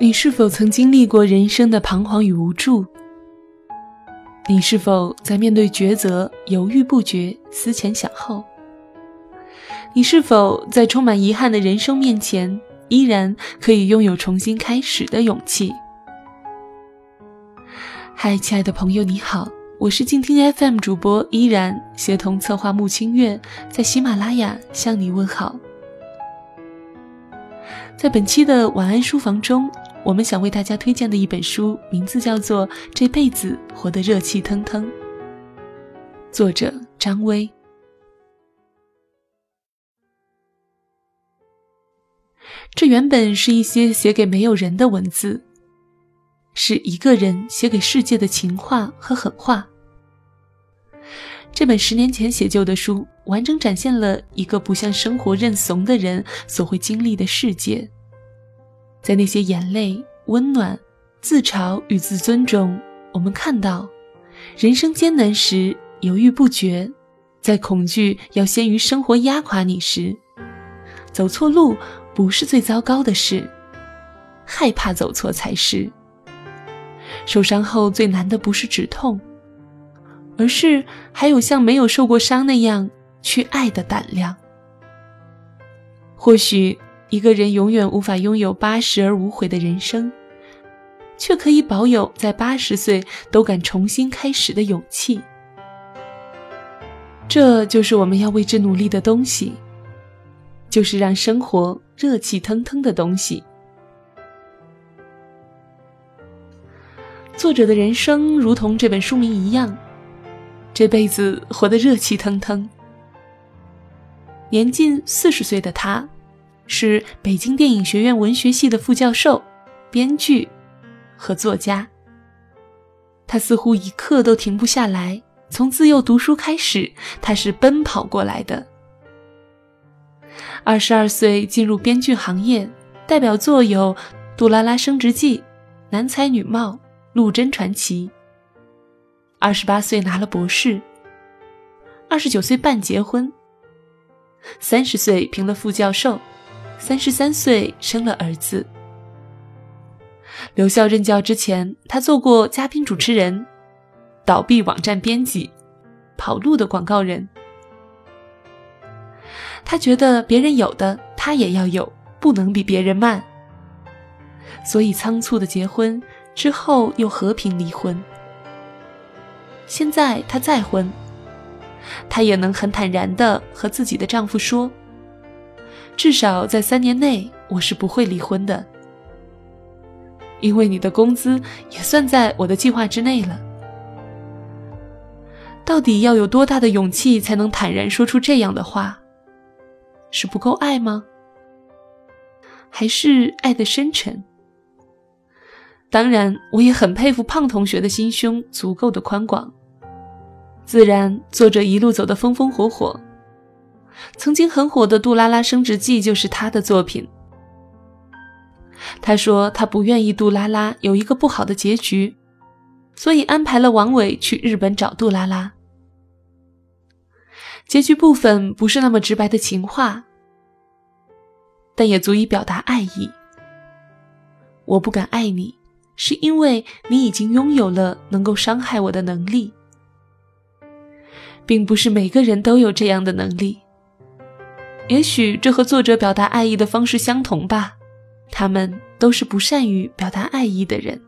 你是否曾经历过人生的彷徨与无助？你是否在面对抉择犹豫不决、思前想后？你是否在充满遗憾的人生面前，依然可以拥有重新开始的勇气？嗨，亲爱的朋友，你好，我是静听 FM 主播依然，协同策划木清月，在喜马拉雅向你问好。在本期的晚安书房中。我们想为大家推荐的一本书，名字叫做《这辈子活得热气腾腾》，作者张薇。这原本是一些写给没有人的文字，是一个人写给世界的情话和狠话。这本十年前写就的书，完整展现了一个不向生活认怂的人所会经历的世界。在那些眼泪、温暖、自嘲与自尊中，我们看到，人生艰难时犹豫不决，在恐惧要先于生活压垮你时，走错路不是最糟糕的事，害怕走错才是。受伤后最难的不是止痛，而是还有像没有受过伤那样去爱的胆量。或许。一个人永远无法拥有八十而无悔的人生，却可以保有在八十岁都敢重新开始的勇气。这就是我们要为之努力的东西，就是让生活热气腾腾的东西。作者的人生如同这本书名一样，这辈子活得热气腾腾。年近四十岁的他。是北京电影学院文学系的副教授、编剧和作家。他似乎一刻都停不下来。从自幼读书开始，他是奔跑过来的。二十二岁进入编剧行业，代表作有《杜拉拉升职记》《男才女貌》《陆贞传奇》。二十八岁拿了博士，二十九岁半结婚，三十岁评了副教授。三十三岁生了儿子。留校任教之前，他做过嘉宾主持人、倒闭网站编辑、跑路的广告人。他觉得别人有的他也要有，不能比别人慢。所以仓促的结婚之后又和平离婚。现在他再婚，他也能很坦然的和自己的丈夫说。至少在三年内，我是不会离婚的，因为你的工资也算在我的计划之内了。到底要有多大的勇气才能坦然说出这样的话？是不够爱吗？还是爱的深沉？当然，我也很佩服胖同学的心胸足够的宽广。自然，作者一路走得风风火火。曾经很火的《杜拉拉升职记》就是他的作品。他说他不愿意杜拉拉有一个不好的结局，所以安排了王伟去日本找杜拉拉。结局部分不是那么直白的情话，但也足以表达爱意。我不敢爱你，是因为你已经拥有了能够伤害我的能力，并不是每个人都有这样的能力。也许这和作者表达爱意的方式相同吧，他们都是不善于表达爱意的人，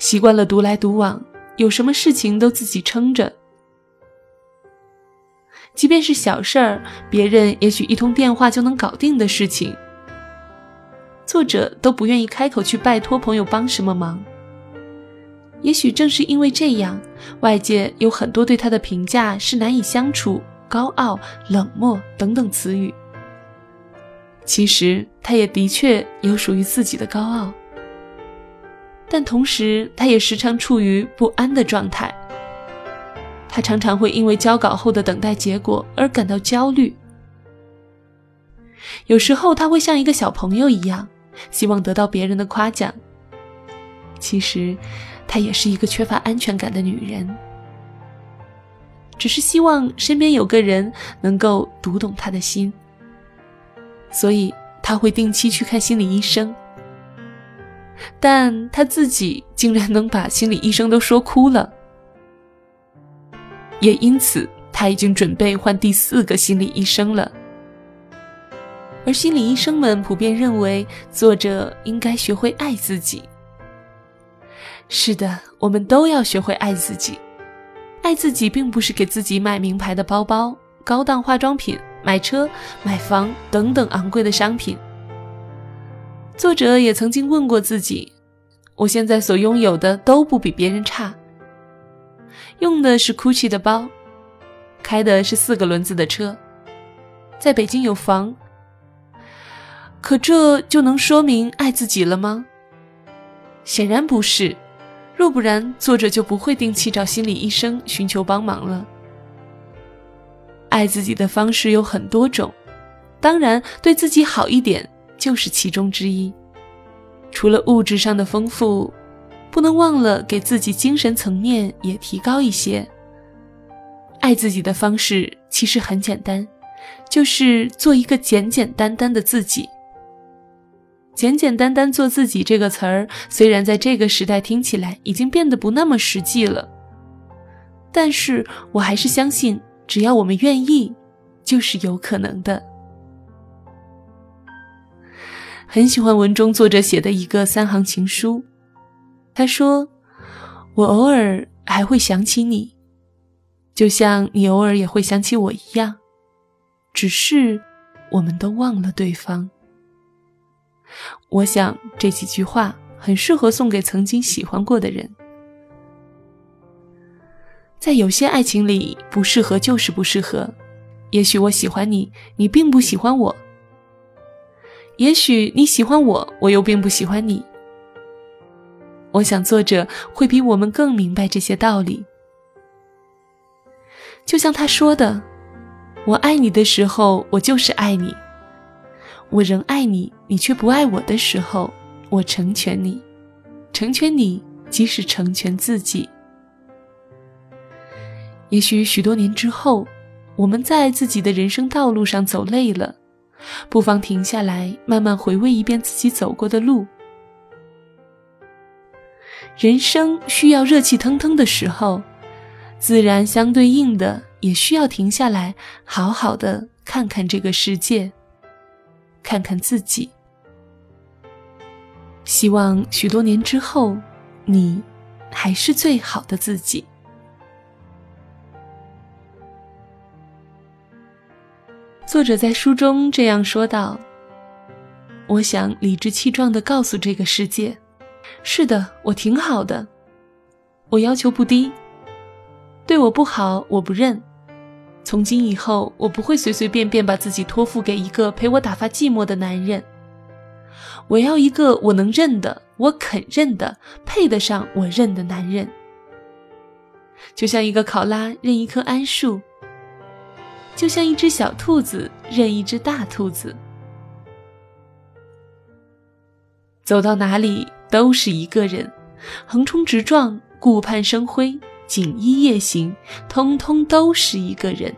习惯了独来独往，有什么事情都自己撑着，即便是小事儿，别人也许一通电话就能搞定的事情，作者都不愿意开口去拜托朋友帮什么忙。也许正是因为这样，外界有很多对他的评价是难以相处。高傲、冷漠等等词语，其实他也的确有属于自己的高傲，但同时他也时常处于不安的状态。他常常会因为交稿后的等待结果而感到焦虑，有时候他会像一个小朋友一样，希望得到别人的夸奖。其实，她也是一个缺乏安全感的女人。只是希望身边有个人能够读懂他的心，所以他会定期去看心理医生，但他自己竟然能把心理医生都说哭了，也因此他已经准备换第四个心理医生了。而心理医生们普遍认为，作者应该学会爱自己。是的，我们都要学会爱自己。爱自己并不是给自己买名牌的包包、高档化妆品。买车、买房等等昂贵的商品。作者也曾经问过自己：“我现在所拥有的都不比别人差，用的是 GUCCI 的包，开的是四个轮子的车，在北京有房。可这就能说明爱自己了吗？显然不是。若不然，作者就不会定期找心理医生寻求帮忙了。”爱自己的方式有很多种，当然对自己好一点就是其中之一。除了物质上的丰富，不能忘了给自己精神层面也提高一些。爱自己的方式其实很简单，就是做一个简简单单的自己。简简单单做自己这个词儿，虽然在这个时代听起来已经变得不那么实际了，但是我还是相信。只要我们愿意，就是有可能的。很喜欢文中作者写的一个三行情书，他说：“我偶尔还会想起你，就像你偶尔也会想起我一样，只是我们都忘了对方。”我想这几句话很适合送给曾经喜欢过的人。在有些爱情里，不适合就是不适合。也许我喜欢你，你并不喜欢我；也许你喜欢我，我又并不喜欢你。我想作者会比我们更明白这些道理。就像他说的：“我爱你的时候，我就是爱你；我仍爱你，你却不爱我的时候，我成全你，成全你，即是成全自己。”也许许多年之后，我们在自己的人生道路上走累了，不妨停下来，慢慢回味一遍自己走过的路。人生需要热气腾腾的时候，自然相对应的也需要停下来，好好的看看这个世界，看看自己。希望许多年之后，你还是最好的自己。作者在书中这样说道：“我想理直气壮地告诉这个世界，是的，我挺好的，我要求不低，对我不好我不认。从今以后，我不会随随便便把自己托付给一个陪我打发寂寞的男人。我要一个我能认的、我肯认的、配得上我认的男人，就像一个考拉认一棵桉树。”就像一只小兔子认一只大兔子，走到哪里都是一个人，横冲直撞、顾盼生辉、锦衣夜行，通通都是一个人。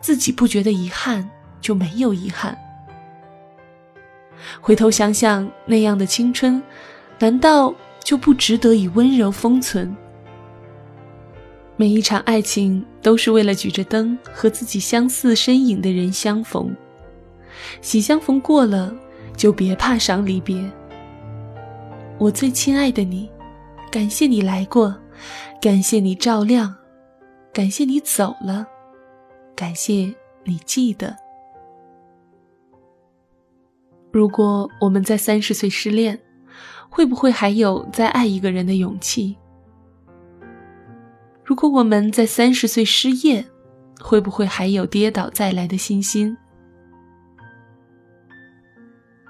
自己不觉得遗憾，就没有遗憾。回头想想那样的青春，难道就不值得以温柔封存？每一场爱情都是为了举着灯和自己相似身影的人相逢，喜相逢过了，就别怕伤离别。我最亲爱的你，感谢你来过，感谢你照亮，感谢你走了，感谢你记得。如果我们在三十岁失恋，会不会还有再爱一个人的勇气？如果我们在三十岁失业，会不会还有跌倒再来的信心？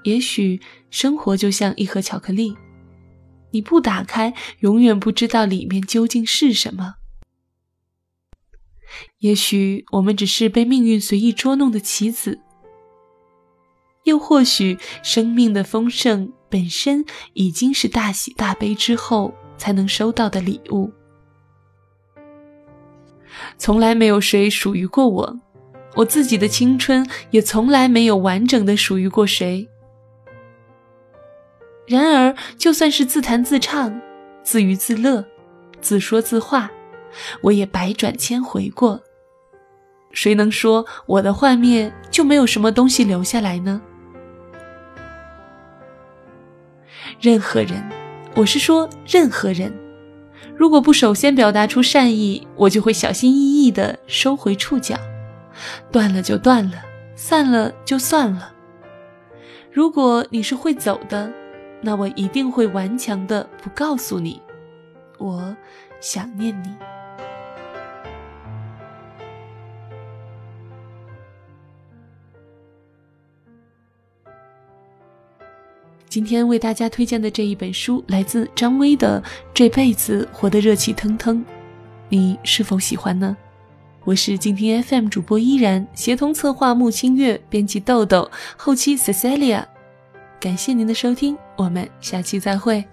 也许生活就像一盒巧克力，你不打开，永远不知道里面究竟是什么。也许我们只是被命运随意捉弄的棋子，又或许生命的丰盛本身已经是大喜大悲之后才能收到的礼物。从来没有谁属于过我，我自己的青春也从来没有完整的属于过谁。然而，就算是自弹自唱、自娱自乐、自说自话，我也百转千回过。谁能说我的幻灭就没有什么东西留下来呢？任何人，我是说任何人，如果不首先表达出善意，我就会小心翼翼地收回触角。断了就断了，散了就算了。如果你是会走的，那我一定会顽强的不告诉你，我想念你。今天为大家推荐的这一本书来自张薇的《这辈子活得热气腾腾》，你是否喜欢呢？我是静听 FM 主播依然，协同策划穆清月，编辑豆豆，后期 Cecilia。感谢您的收听，我们下期再会。